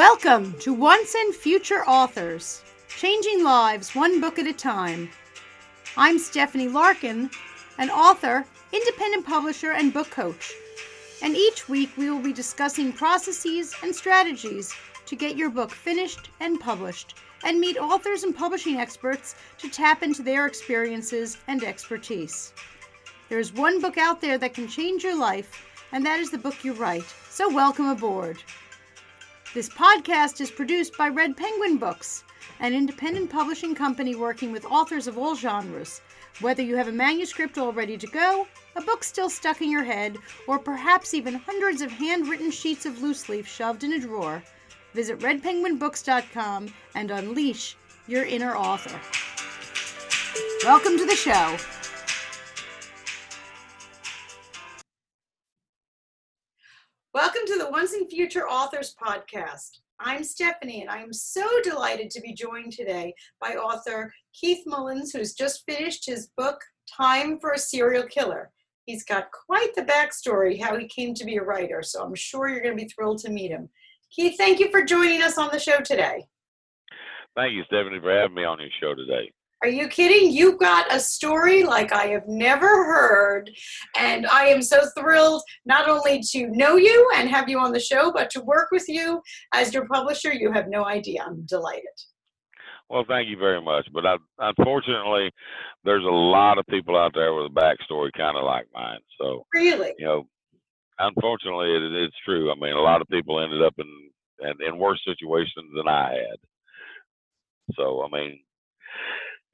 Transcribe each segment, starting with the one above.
Welcome to Once and Future Authors, changing lives one book at a time. I'm Stephanie Larkin, an author, independent publisher, and book coach. And each week we will be discussing processes and strategies to get your book finished and published, and meet authors and publishing experts to tap into their experiences and expertise. There's one book out there that can change your life, and that is the book you write. So, welcome aboard. This podcast is produced by Red Penguin Books, an independent publishing company working with authors of all genres. Whether you have a manuscript all ready to go, a book still stuck in your head, or perhaps even hundreds of handwritten sheets of loose leaf shoved in a drawer, visit redpenguinbooks.com and unleash your inner author. Welcome to the show. Welcome to the Once and Future Authors podcast. I'm Stephanie, and I am so delighted to be joined today by author Keith Mullins, who's just finished his book, Time for a Serial Killer. He's got quite the backstory, how he came to be a writer, so I'm sure you're going to be thrilled to meet him. Keith, thank you for joining us on the show today. Thank you, Stephanie, for having me on your show today. Are you kidding? You got a story like I have never heard. And I am so thrilled not only to know you and have you on the show, but to work with you as your publisher. You have no idea. I'm delighted. Well, thank you very much. But I, unfortunately, there's a lot of people out there with a backstory kind of like mine. So, really, you know, unfortunately, it, it's true. I mean, a lot of people ended up in, in in worse situations than I had. So, I mean,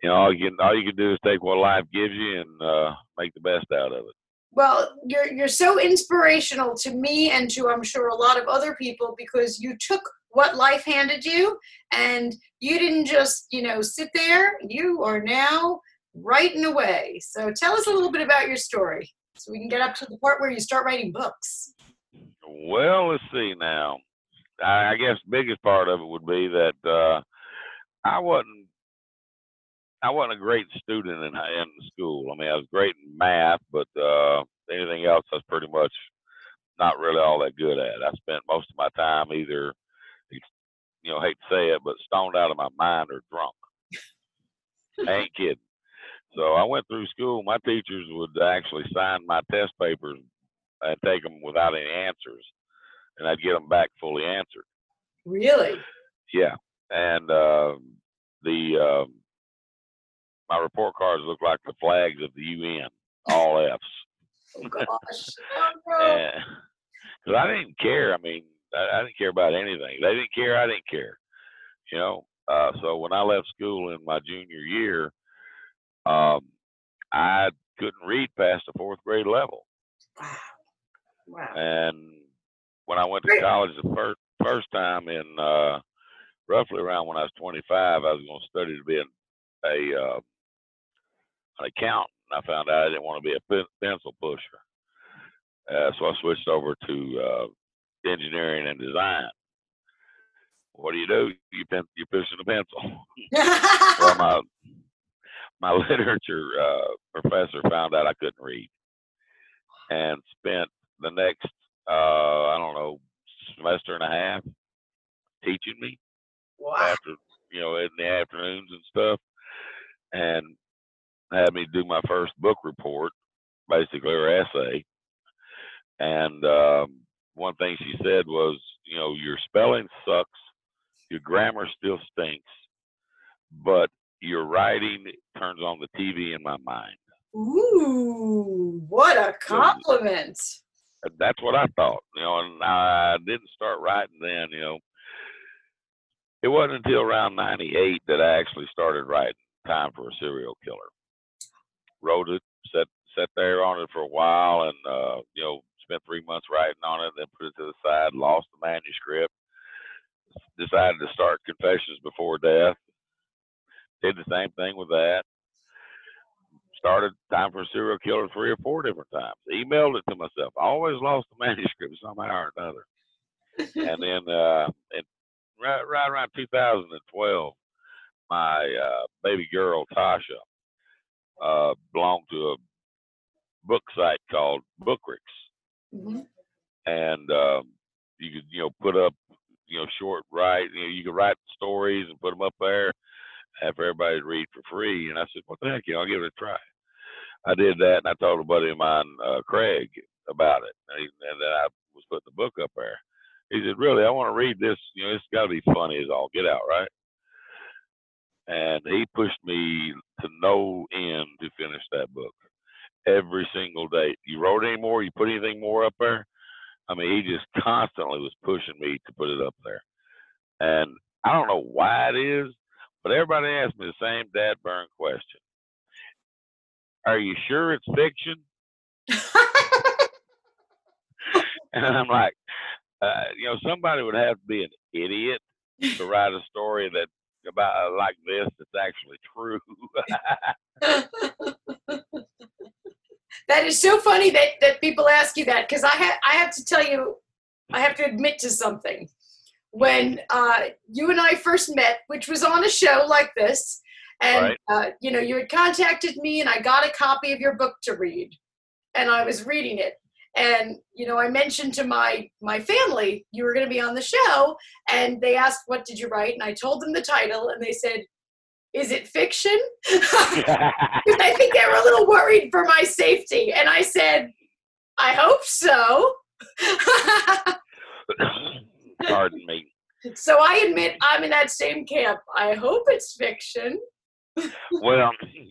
you know, all you can all you can do is take what life gives you and uh, make the best out of it. Well, you're you're so inspirational to me and to I'm sure a lot of other people because you took what life handed you and you didn't just you know sit there. You are now writing away. So tell us a little bit about your story so we can get up to the part where you start writing books. Well, let's see now. I, I guess the biggest part of it would be that uh, I wasn't I wasn't a great student in in school. I mean, I was great in math, but uh, anything else, I was pretty much not really all that good at. I spent most of my time either, you know, hate to say it, but stoned out of my mind or drunk. I ain't kidding. So I went through school. My teachers would actually sign my test papers and take them without any answers, and I'd get them back fully answered. Really? Yeah, and uh, the uh, my report cards look like the flags of the UN, all F's. oh gosh. Oh, Because I didn't care. I mean, I, I, didn't care about anything. They didn't care. I didn't care. You know. Uh, so when I left school in my junior year, um, I couldn't read past the fourth grade level. Wow. Wow. And when I went to college the first first time in uh, roughly around when I was 25, I was going to study to be an, a uh, an accountant. I found out I didn't want to be a pencil pusher. Uh, so I switched over to uh, engineering and design. What do you do? You pen, you're pushing a pencil. well, my my literature uh, professor found out I couldn't read, and spent the next uh, I don't know semester and a half teaching me wow. after you know in the afternoons and stuff. And had me do my first book report, basically, or essay. And um, one thing she said was, you know, your spelling sucks, your grammar still stinks, but your writing turns on the TV in my mind. Ooh, what a compliment. So, that's what I thought, you know, and I didn't start writing then, you know. It wasn't until around 98 that I actually started writing Time for a Serial Killer wrote it, sat sat there on it for a while, and uh, you know spent three months writing on it, then put it to the side, lost the manuscript, decided to start Confessions Before Death. Did the same thing with that. Started Time for a Serial Killer three or four different times. Emailed it to myself. I always lost the manuscript somehow or another. and then uh, and right, right around 2012, my uh, baby girl Tasha uh, belonged to a book site called Bookrix, mm-hmm. and um, you could you know put up you know short write. You could write stories and put them up there, for everybody to read for free. And I said, "What the heck? You know, I'll give it a try." I did that, and I told a buddy of mine, uh, Craig, about it, and, he, and then I was putting the book up there. He said, "Really, I want to read this. You know, it's got to be funny as all get out, right?" And he pushed me to no end to finish that book every single day. You wrote any more? You put anything more up there? I mean, he just constantly was pushing me to put it up there. And I don't know why it is, but everybody asks me the same dad burn question. Are you sure it's fiction? and I'm like, uh, you know, somebody would have to be an idiot to write a story that about uh, like this that's actually true. that is so funny that that people ask you that because I have I have to tell you, I have to admit to something. When uh, you and I first met, which was on a show like this, and Right. uh, you know you had contacted me, and I got a copy of your book to read, and I was reading it, and you know I mentioned to my my family you were going to be on the show, and they asked what did you write, and I told them the title, and they said, "Is it fiction?" I think they were a little worried for my safety. And I said, I hope so. Pardon me. so I admit I'm in that same camp. I hope it's fiction. Well,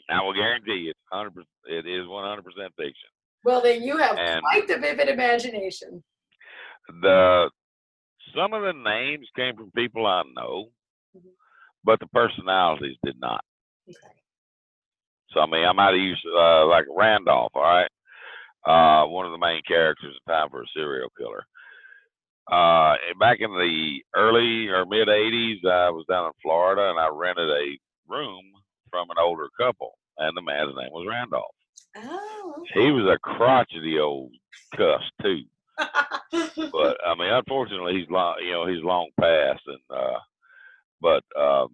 I will guarantee you, it's hundred percent. It is one hundred percent fiction. Well, then you have And- quite the vivid imagination. The some of the names came from people I know, Mhm. but the personalities did not. Okay. So I mean, I might have used uh, like Randolph. All right, uh, one of the main characters in Time for a Serial Killer. Uh, back in the early or mid '80s, I was down in Florida and I rented a room from an older couple, and the man's name was Randolph. Oh. He was a crotchety old cuss too. but I mean, unfortunately, he's long. You know, he's long past, and uh, but um,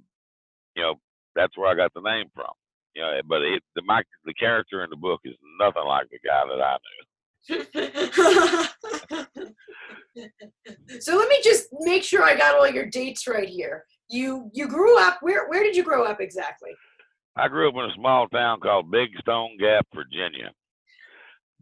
you know, that's where I got the name from. You know, but it the my the character in the book is nothing like the guy that I knew. so let me just make sure I got all your dates right here. You you grew up where where did you grow up exactly? I grew up in a small town called Big Stone Gap, Virginia.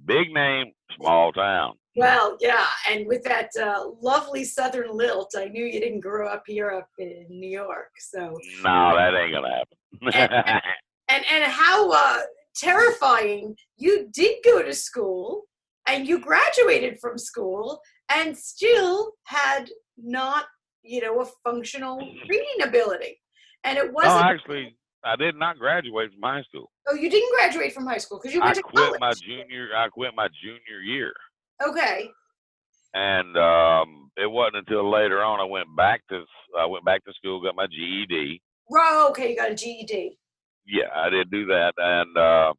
Big name, small town. Well, yeah, and with that uh, lovely southern lilt, I knew you didn't grow up here up in New York. So No, that ain't gonna happen. and and how uh, terrifying you did go to school and you graduated from school and still had not you know a functional reading ability and it wasn't actually, I did not graduate from high school. oh you didn't graduate from high school because you I went to quit college my junior. I quit my junior year. okay and um, it wasn't until later on I went back to I went back to school, got my GED. right okay you got a ged Yeah, I did do that, and uh,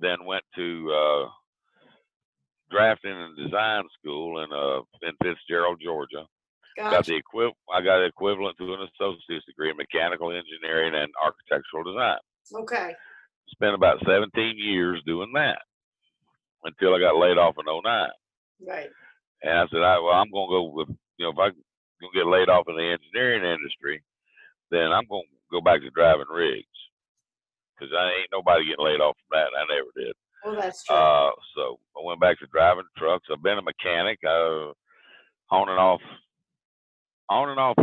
then went to uh, drafting and design school in uh, in Fitzgerald, Georgia. Got the equiv- I got equivalent to an associate's degree in mechanical engineering and architectural design. okay Spent about 17 years doing that until I got laid off in 09. right And I said, I, well, I'm going to go with, you know, if I'm going to get laid off in the engineering industry, then I'm going to go back to driving rigs. Because I ain't nobody getting laid off from that. I never did. well that's true Uh, so I went back to driving trucks. I've been a mechanic, uh, on and off, on and off,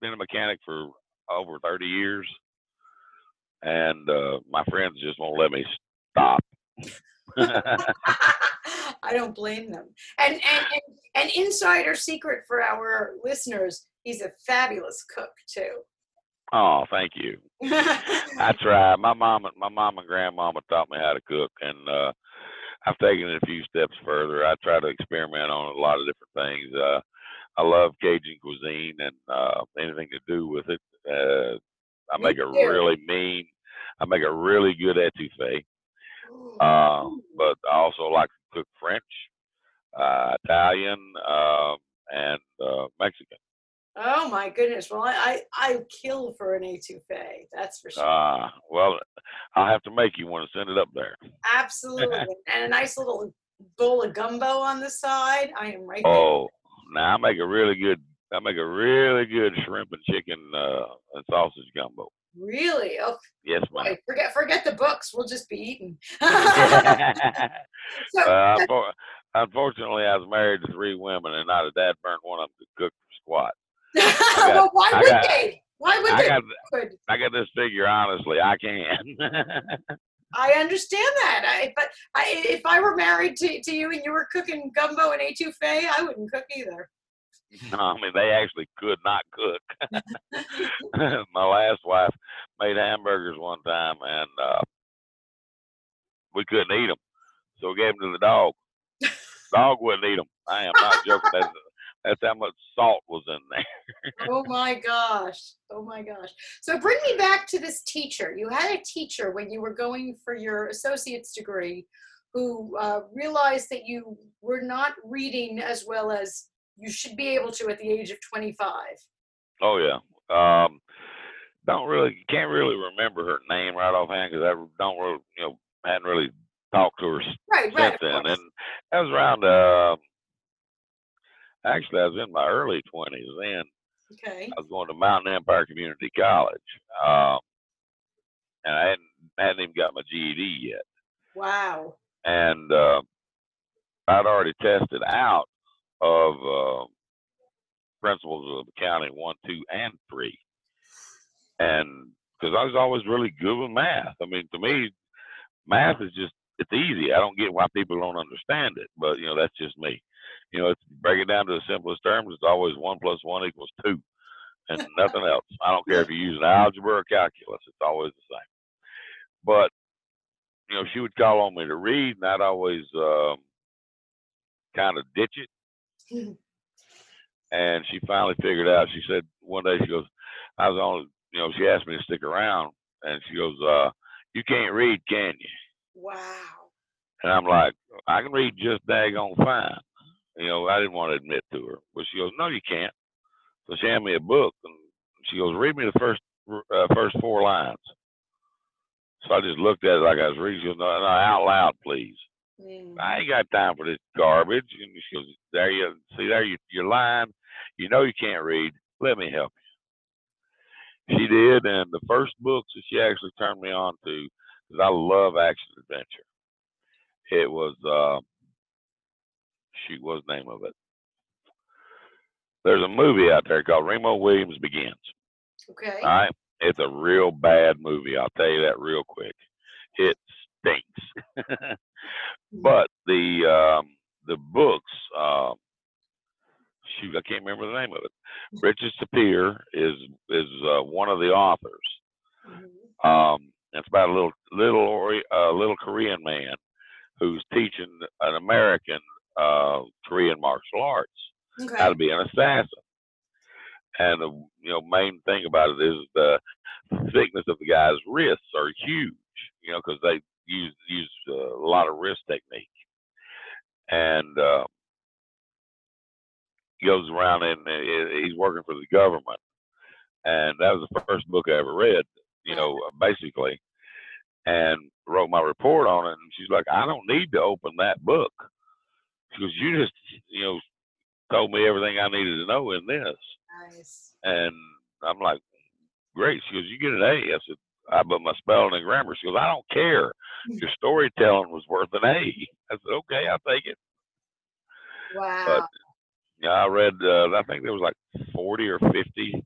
been a mechanic for over 30 years. And uh, my friends just won't let me stop. I don't blame them. And and and an insider secret for our listeners: he's a fabulous cook too. oh, thank you. I try. My mom, and my mom and grandmama taught me how to cook, and uh, I've taken it a few steps further. I try to experiment on a lot of different things. Uh, I love Cajun cuisine and uh, anything to do with it. Uh, I make a really mean. I make a really good etouffee. Uh, but I also like to cook French, uh, Italian, uh, and uh, Mexican. oh my goodness! Well, I I, I kill for an etouffee. That's for sure. Uh, well, I'll have to make you one and send it up there. Absolutely, and a nice little bowl of gumbo on the side. I am right there. Oh, now I make a really good I make a really good shrimp and chicken uh, and sausage gumbo. Really? Oh, Yes, ma'am. boy. forget forget the books. We'll just be eating. so, uh, unfortunately, I was married to three women, and not a dad burned one of them to cook for squat. well, why I would got- they? Why would I they? got I got this figure honestly. I can. I understand that. I, but I, if I were married to, to you and you were cooking gumbo and etouffee, I wouldn't cook either. no, I mean they actually could not cook. My last wife made hamburgers one time, and uh, we couldn't eat them, so we gave them to the dog. dog wouldn't eat them. I am not joking. That's, that's how much salt was in there. oh my gosh. Oh my gosh. So bring me back to this teacher. You had a teacher when you were going for your associate's degree who uh, realized that you were not reading as well as you should be able to at the age of 25. Oh yeah. Um, don't really can't really remember her name right offhand because I don't really you know hadn't really talked to her Right, right. since of then. And that was around. Uh, actually, I was in my early twenties then. Okay. I was going to Mountain Empire Community College, um, and I hadn't hadn't even got my GED yet. Wow. and uh, I'd already tested out of uh, principles of accounting one, two, and three, and because I was always really good with math. I mean, to me, math is just it's easy. I don't get why people don't understand it, but you know that's just me. You know, it's break it down to the simplest terms. It's always one plus one equals two, and nothing else. I don't care if you're using algebra or calculus. It's always the same. But you know, she would call on me to read, and I'd always um, kind of ditch it. Mhm. And she finally figured out. She said one day, she goes, "I was on." You know, she asked me to stick around, and she goes, uh, "You can't read, can you?" Wow. And I'm like, "I can read just daggone fine." You know, I didn't want to admit to her, but she goes, "No, you can't." So she handed me a book, and she goes, "Read me the first uh, first four lines." So I just looked at it like I was reading. She goes, "No, no out loud, please." Mm. I ain't got time for this garbage. And she goes, There you see there you you're lying. You know you can't read. Let me help you. She did, and the first books that she actually turned me on to, because I love action adventure. It was uh shoot, what's the name of it? There's a movie out there called Remo Williams Begins. Okay. All right. It's a real bad movie. I'll tell you that real quick. It stinks. but the um, the books, um, shoot, I can't remember the name of it. Richard Sapir is is uh, one of the authors. Mhm. Um, it's about a little little uh, little Korean man who's teaching an American uh, Korean martial arts how to be an assassin. And the you know main thing about it is the thickness of the guy's wrists are huge. You know because they use use uh, a lot of wrist technique. And uh, he goes around and uh, he's working for the government. And that was the first book I ever read. You know, basically, and wrote my report on it. And she's like, I don't need to open that book. She goes, you just you know told me everything I needed to know in this. Nice. And I'm like, great. She goes, you get an A. I said, I but my spelling and grammar. She goes, I don't care. Your storytelling was worth an A. I said, okay, I'll take it. Wow. Yeah, I read. Uh, I think there was like 40 or 50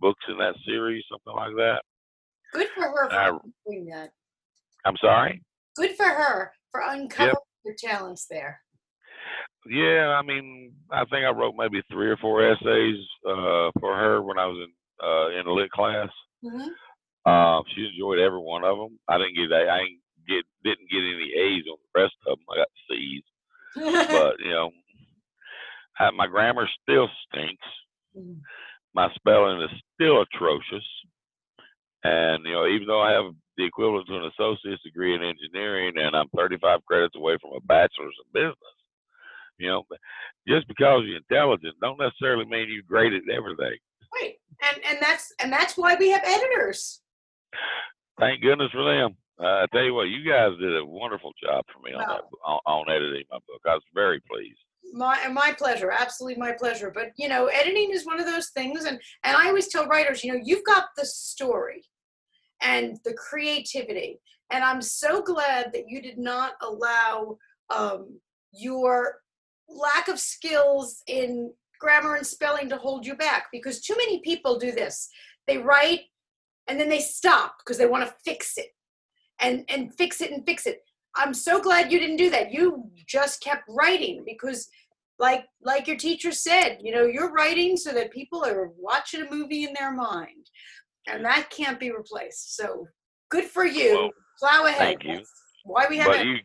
books in that series, something like that. Good for her I- doing that. I'm sorry. Good for her for uncovering your talents there. Yeah, I mean, I think I wrote maybe three or four essays uh, for her when I was in uh, in a lit class. Mhm. Uh, she enjoyed every one of them. I didn't get. I ain't get didn't get any A's on the rest of them. I got C's, but you know, I, my grammar still stinks. Mhm. My spelling is still atrocious, and you know, even though I have the equivalent to an associate's degree in engineering, and I'm 35 credits away from a bachelor's in business. You know, but just because you're intelligent don't necessarily mean you're great at everything. right. And and that's and that's why we have editors. Thank goodness for them. Uh, I tell you what, you guys did a wonderful job for me on Oh. that on, on editing my book. I was very pleased. my my pleasure absolutely my pleasure but you know editing is one of those things and and i always tell writers you know you've got the story and the creativity and i'm so glad that you did not allow um, your lack of skills in grammar and spelling to hold you back because too many people do this. They write and then they stop because they want to fix it and and fix it and fix it. I'm so glad you didn't do that. You just kept writing because like like your teacher said you know you're writing so that people are watching a movie in their mind and that can't be replaced. So good for you. Well, plow ahead. thank you. That's why we have But you-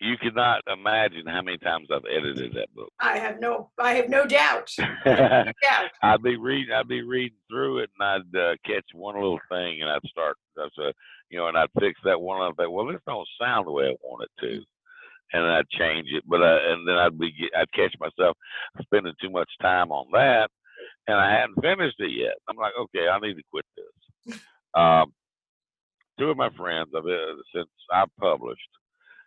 you cannot imagine how many times I've edited that book. i have no i have no doubt doubt I'd be reading, I'd be reading through it, and I'd uh, catch one little thing, and I'd start, that's a, you know, and I'd fix that one other thing. Well, this don't sound the way I want it to, and I'd change it. But uh, and then I'd be, I'd catch myself spending too much time on that, and I hadn't finished it yet. I'm like, okay, I need to quit this. Um, two of my friends, I've uh, since I've published,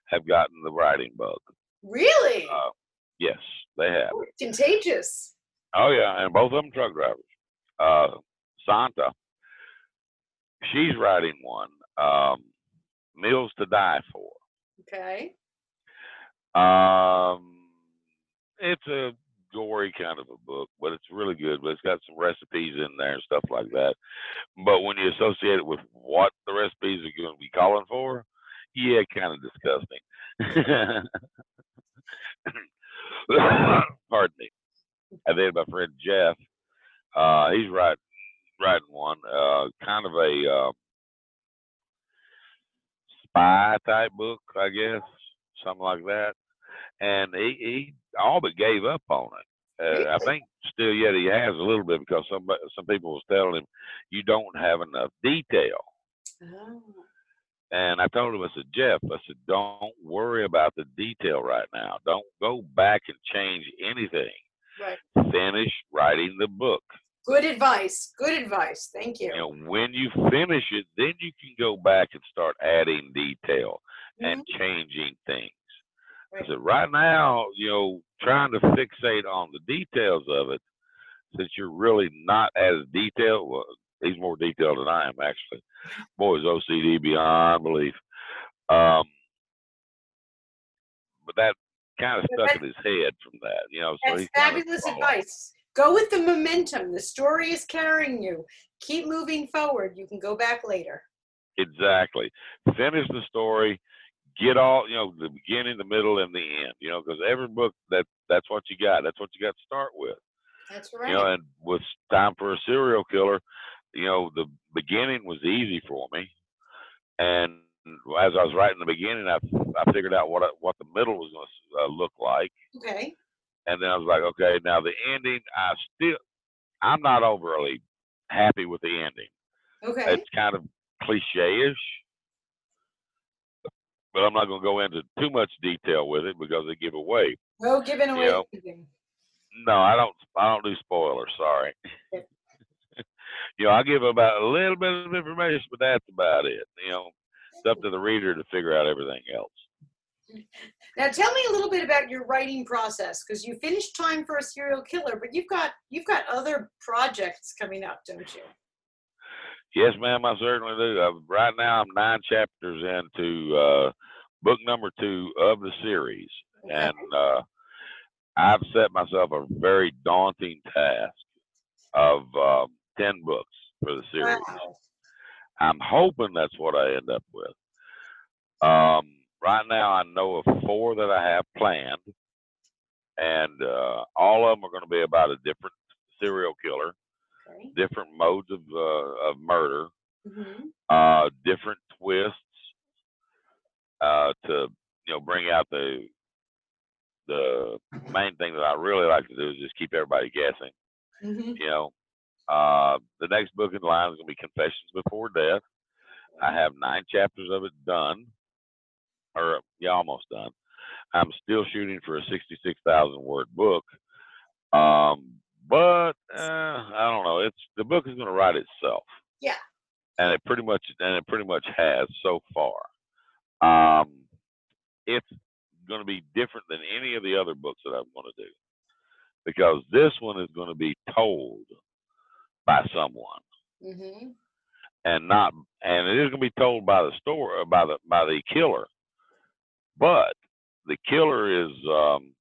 have gotten the writing bug. really Uh, yes, they have. Oh, contagious Oh yeah, and both of them truck drivers. Uh, Santa, she's writing one. Um, Meals to Die For. okay Um, it's a gory kind of a book, but it's really good. But it's got some recipes in there and stuff like that. But when you associate it with what the recipes are going to be calling for, yeah, kind of disgusting. Pardon me. I did my friend Jeff. Uh, he's writing writing one, uh, kind of a uh, spy type book, I guess, something like that. And he, he all but gave up on it. Uh, I think still yet he has a little bit because some some people was telling him you don't have enough detail. oh. And I told him, I said, Jeff, I said, don't worry about the detail right now. Don't go back and change anything. right Finish writing the book. good advice good advice thank you You know, when you finish it, then you can go back and start adding detail and Mhm. changing things. I said, right now, you know, trying to fixate on the details of it, since you're really not as detailed. Well, he's more detailed than I am, actually. Boy's OCD beyond belief. Um, but that kind of stuck in his head from that, you know. So That's fabulous advice. Go with the momentum. The story is carrying you. Keep moving forward. You can go back later. Exactly. Finish the story. Get all you know, the beginning, the middle, and the end. You know, because every book that that's what you got. That's what you got to start with. That's right. You know, and with time for a serial killer, you know, the beginning was easy for me, and as I was writing the beginning, I I figured out what I, what the middle was going to uh, look like, okay. and then I was like, okay, now the ending, I still, I'm not overly happy with the ending. Okay. It's kind of cliche-ish, but I'm not going to go into too much detail with it because they give away. No giving away Yeah. anything. No, I don't. I don't do spoilers. Sorry. You know, I give about a little bit of information, but that's about it. You know, it's up to the reader to figure out everything else. Now tell me a little bit about your writing process because you finished Time for a Serial Killer, but you've got you've got other projects coming up, don't you? Yes, ma'am. I certainly do. Uh, right now, I'm nine chapters into uh, book number two of the series, Okay. and uh, I've set myself a very daunting task of um, ten books for the series. Wow. I'm hoping that's what I end up with. Um, right now, I know of four that I have planned, and uh, all of them are going to be about a different serial killer, Okay. different modes of uh, of murder, hmm uh, different twists uh, to you know bring out the the main thing that I really like to do is just keep everybody guessing. hmm You know, uh, the next book in line is going to be Confessions Before Death. I have nine chapters of it done, or yeah, almost done. I'm still shooting for a 66,000 word book, um, but uh, I don't know. It's the book is going to write itself. Yeah. and it pretty much and it pretty much has so far. Um, it's going to be different than any of the other books that I'm going to do because this one is going to be told by someone hmm and not and it is going to be told by the store by the by the killer but the killer is um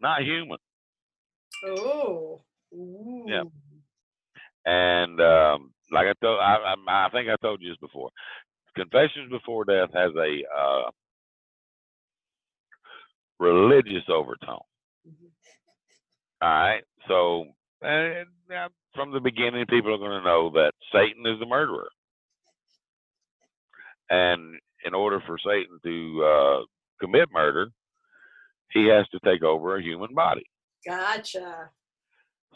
not human Oh. Ooh. Yeah. and um like i told I, I i think i told you this before confessions before death has a uh religious overtone Mhm. all right so and uh, from the beginning people are going to know that satan is the murderer and in order for satan to uh commit murder he has to take over a human body Gotcha.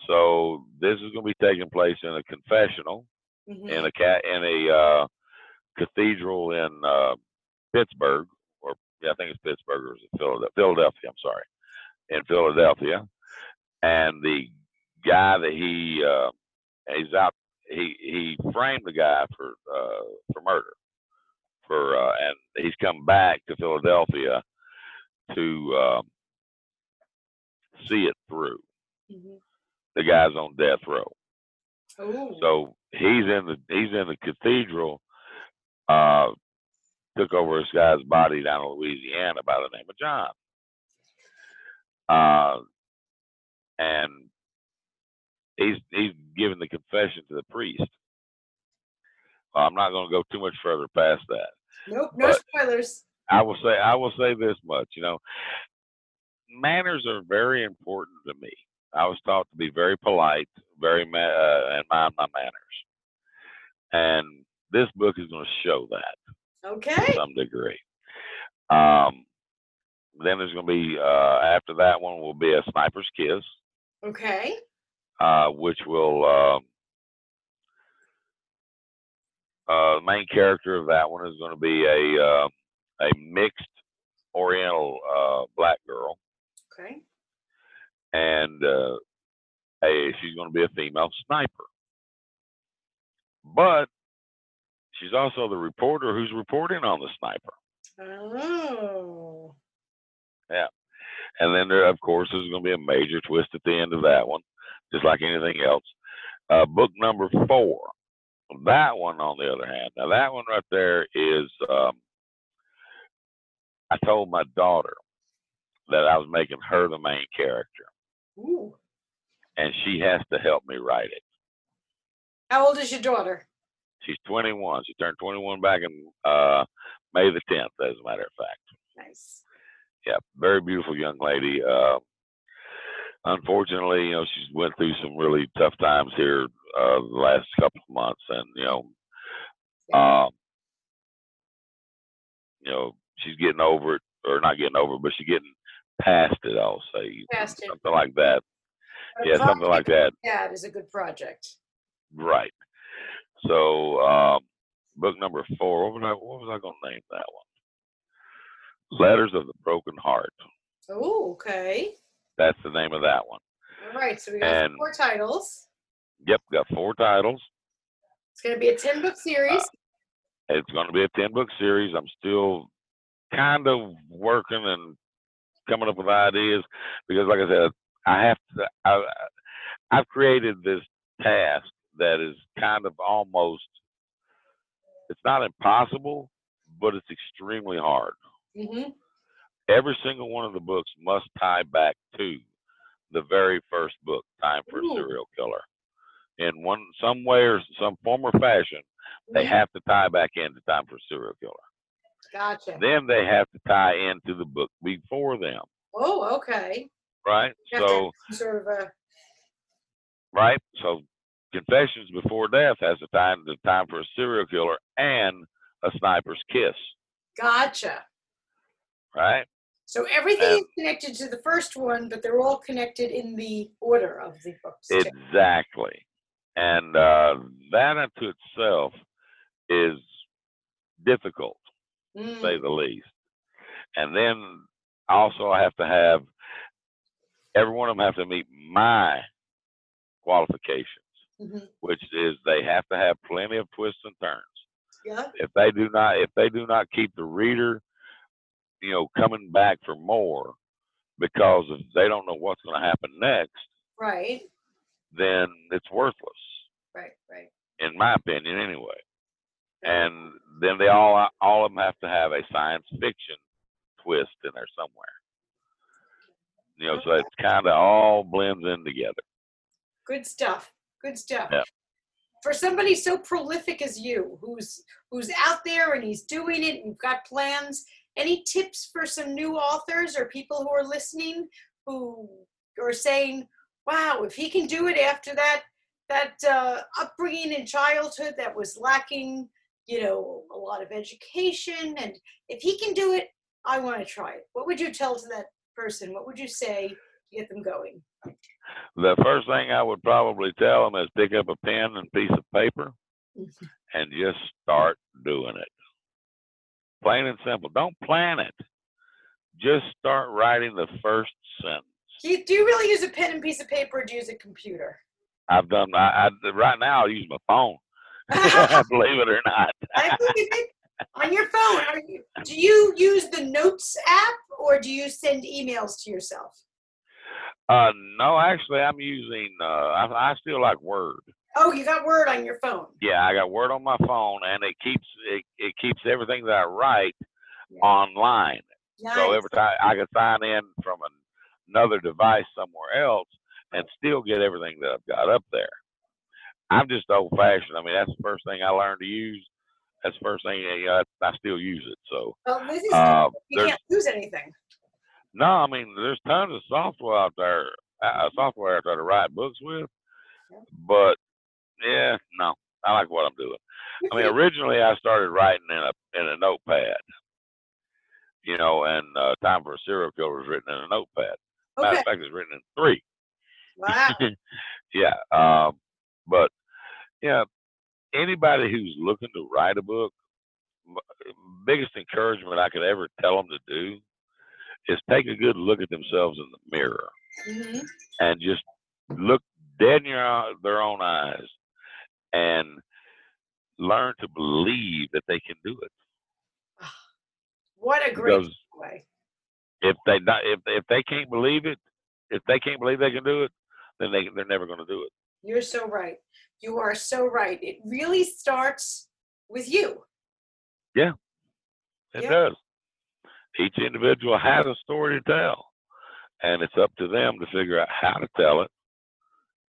so this is going to be taking place in a confessional Mhm. in a cat in a uh, cathedral in uh, Pittsburgh, or yeah, I think it's Pittsburgh or is it Philadelphia? Philadelphia, I'm sorry, in Philadelphia, and the guy that he uh, he's out he he framed the guy for uh, for murder for uh, and he's come back to Philadelphia to um, see it through. Mhm. The guy's on death row. Ooh. So he's in the he's in the cathedral. Uh, took over this guy's body down in Louisiana by the name of John. Uh, and he's he's giving the confession to the priest. Uh, I'm not going to go too much further past that. nope. No but- spoilers. I will say I will say this much. You know, manners are very important to me. I was taught to be very polite, very ma- uh, and mind my manners. And this book is going to show that Okay. to some degree. Um, then there's going to be uh, after that one will be a sniper's kiss, Okay. uh, which will um, uh, the main character of that one is going to be a uh, a mixed Oriental uh, black girl, Okay. and uh, a she's going to be a female sniper. But she's also the reporter who's reporting on the sniper. Oh. And then there, of course, there's going to be a major twist at the end of that one, just like anything else. Uh, book number four. That one, on the other hand, now that one right there is. Um, I told my daughter that I was making her the main character, Ooh. and she has to help me write it. How old is your daughter? She's 21. She turned 21 back in uh, May the 10th, as a matter of fact. Nice. Yeah, very beautiful young lady. Uh, unfortunately, you know, she's went through some really tough times here uh, the last couple of months, and you know, um, you know, she's getting over it, or not getting over it, but she's getting past it. I'll say Past it. something like that. But Yeah, something like that. Yeah, That is a good project. Right. So, um, book number four. What was I? What was I going to name that one? Letters of the Broken Heart. Oh, okay. That's the name of that one. All right. So we got And- four titles. Yep, got four titles. It's going to be a 10 book series. Uh, it's going to be a 10 book series. I'm still kind of working and coming up with ideas because, like I said, I have to, I, I've created this task that is kind of almost, it's not impossible, but it's extremely hard. Hmm Every single one of the books must tie back to the very first book, Time for a Serial Killer. In one, some way or some form or fashion, they Mhm. have to tie back into Time for a Serial Killer. Gotcha. Then they have to tie into the book before them, Oh, okay. right? You have to So, sort of a. right? So, Confessions Before Death has to tie into Time for a Serial Killer and A Sniper's Kiss, Gotcha. Right? So everything Um, is connected to the first one, but they're all connected in the order of the books. Exactly. And uh, that unto itself is difficult. to Mm, say the least. And then also I have to have every one of them have to meet my qualifications, mhm. which is they have to have plenty of twists and turns. Yeah. If they do not, if they do not keep the reader you know, coming back for more because if they don't know what's going to happen next, Right. then it's worthless, Right. Right. in my opinion, anyway. And then they all all of them have to have a science fiction twist in there somewhere. You know, so it's kind of all blends in together. Good stuff. Good stuff. Yeah. For somebody so prolific as you, who's who's out there and he's doing it, and you've got plans. Any tips for some new authors or people who are listening who are saying, "Wow, if he can do it after that that uh, upbringing in childhood that was lacking, you know, a lot of education, and if he can do it, I want to try it." What would you tell to that person? What would you say to get them going? The first thing I would probably tell them is pick up a pen and piece of paper and just start doing it. Plain and simple. Don't plan it. Just start writing the first sentence. Do you, do you really use a pen and piece of paper or do you use a computer? I've done. I, I right now I use my phone. Believe it or not. I believe it. On your phone, are you, do you use the Notes app or do you send emails to yourself? Uh, no, actually, I'm using. Uh, I, I still like Word. Oh, you got Word on your phone. Yeah, I got Word on my phone, and it keeps it, it keeps everything that I write Yeah. online. Nice. So every time I can sign in from an, another device somewhere else and still get everything that I've got up there. I'm just old fashioned. I mean, that's the first thing I learned to use. That's the first thing you know, I still use it. So well, this is uh, you can't lose anything. no, I mean, there's tons of software out there, uh, software out there to write books with. But yeah, no, I like what I'm doing. I mean, originally I started writing in a in a notepad. You know, and uh, Time for a Serial Killer was written in a notepad. Matter Okay. of fact, it's written in three. Wow. yeah. Um, but yeah, anybody who's looking to write a book, biggest encouragement I could ever tell them to do is take a good look at themselves in the mirror hmm and just look dead in your, their own eyes and learn to believe that they can do it. What a great Because way. if they not, if if they can't believe it, if they can't believe they can do it, then they they're never going to do it. You're so right. You are so right. It really starts with you. Yeah, it Yeah. does. Each individual has a story to tell, and it's up to them to figure out how to tell it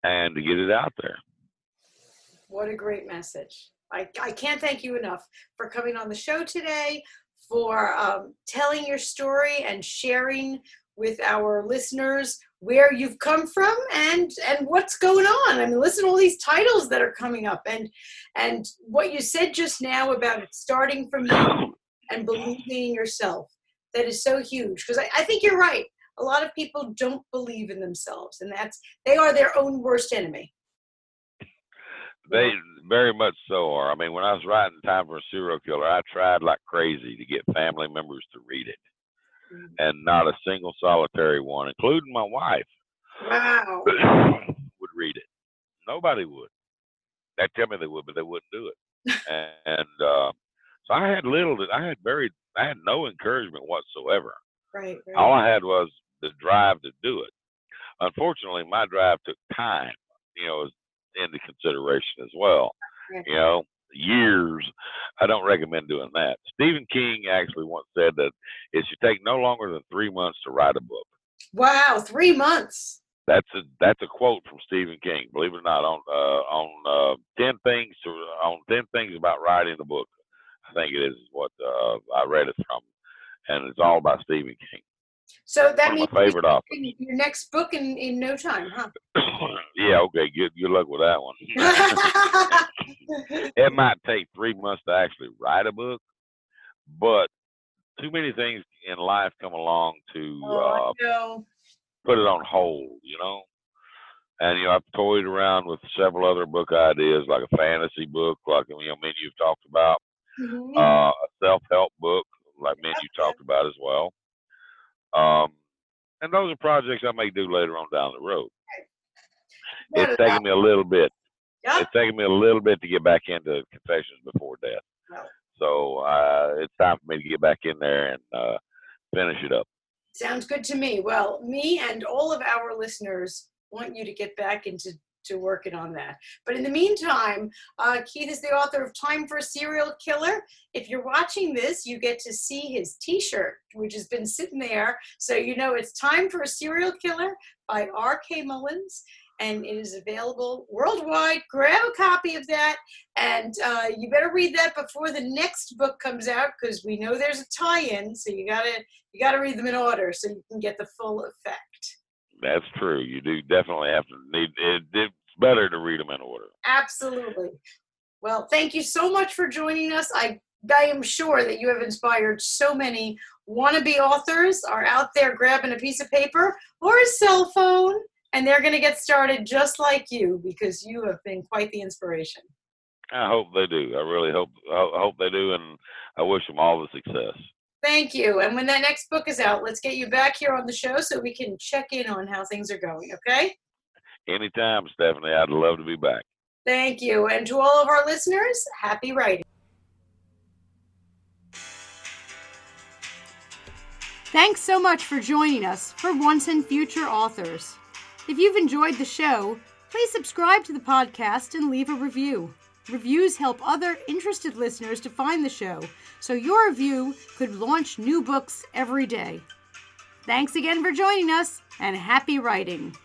and to get it out there. What a great message. I, I can't thank you enough for coming on the show today, for um, telling your story and sharing with our listeners where you've come from and and what's going on. I mean, listen to all these titles that are coming up and and what you said just now about starting from you and believing in yourself. That is so huge because I, I think you're right. A lot of people don't believe in themselves, and that's they are their own worst enemy. They very much so are. I mean, when I was writing Time for a Serial Killer, I tried like crazy to get family members to read it, and not a single solitary one, including my wife, Wow. would read it. Nobody would. They'd tell me they would, but they wouldn't do it. and uh, so I had little. that I had very. I had no encouragement whatsoever. Right. right. All I had was the drive to do it. Unfortunately, my drive took time. You know, into consideration as well. Yeah. You know, years. I don't recommend doing that. Stephen King actually once said that it should take no longer than three months to write a book. Wow, three months. That's a that's a quote from Stephen King. Believe it or not, on uh, on uh, ten things to on ten things about writing a book. I think it is what uh, I read it from, and it's all about Stephen King. So that means my favorite authors. you're your next book in, in no time, huh? yeah, okay, good good luck with that one. it might take three months to actually write a book, but too many things in life come along to oh, uh, put it on hold, you know. And you know, I've toyed around with several other book ideas, like a fantasy book, like you know, many you've talked about, Mhm. uh, a self-help book, like many you talked about as well. Um, and those are projects I may do later on down the road. It's taking me a little bit. Yep. It's taking me a little bit to get back into Confessions Before Death. Wow. So uh, it's time for me to get back in there and uh, finish it up. Sounds good to me. Well, me and all of our listeners want you to get back into to working on that. But in the meantime, uh, Keith is the author of Time for a Serial Killer. If you're watching this, you get to see his T-shirt, which has been sitting there, so you know it's Time for a Serial Killer by R.K. Mullins. And it is available worldwide. Grab a copy of that, and uh, you better read that before the next book comes out, because we know there's a tie-in. So you gotta you gotta read them in order, so you can get the full effect. That's true. You do definitely have to need it. It's better to read them in order. Absolutely. Well, thank you so much for joining us. I I am sure that you have inspired so many wannabe authors are out there grabbing a piece of paper or a cell phone and they're going to get started just like you because you have been quite the inspiration. I hope they do. I really hope I hope they do, and I wish them all the success. Thank you. And when that next book is out, let's get you back here on the show so we can check in on how things are going, okay? Anytime, Stephanie. I'd love to be back. Thank you. And to all of our listeners, happy writing. Thanks so much for joining us for Once and Future Authors. If you've enjoyed the show, please subscribe to the podcast and leave a review. Reviews help other interested listeners to find the show, so your review could launch new books every day. Thanks again for joining us, and happy writing!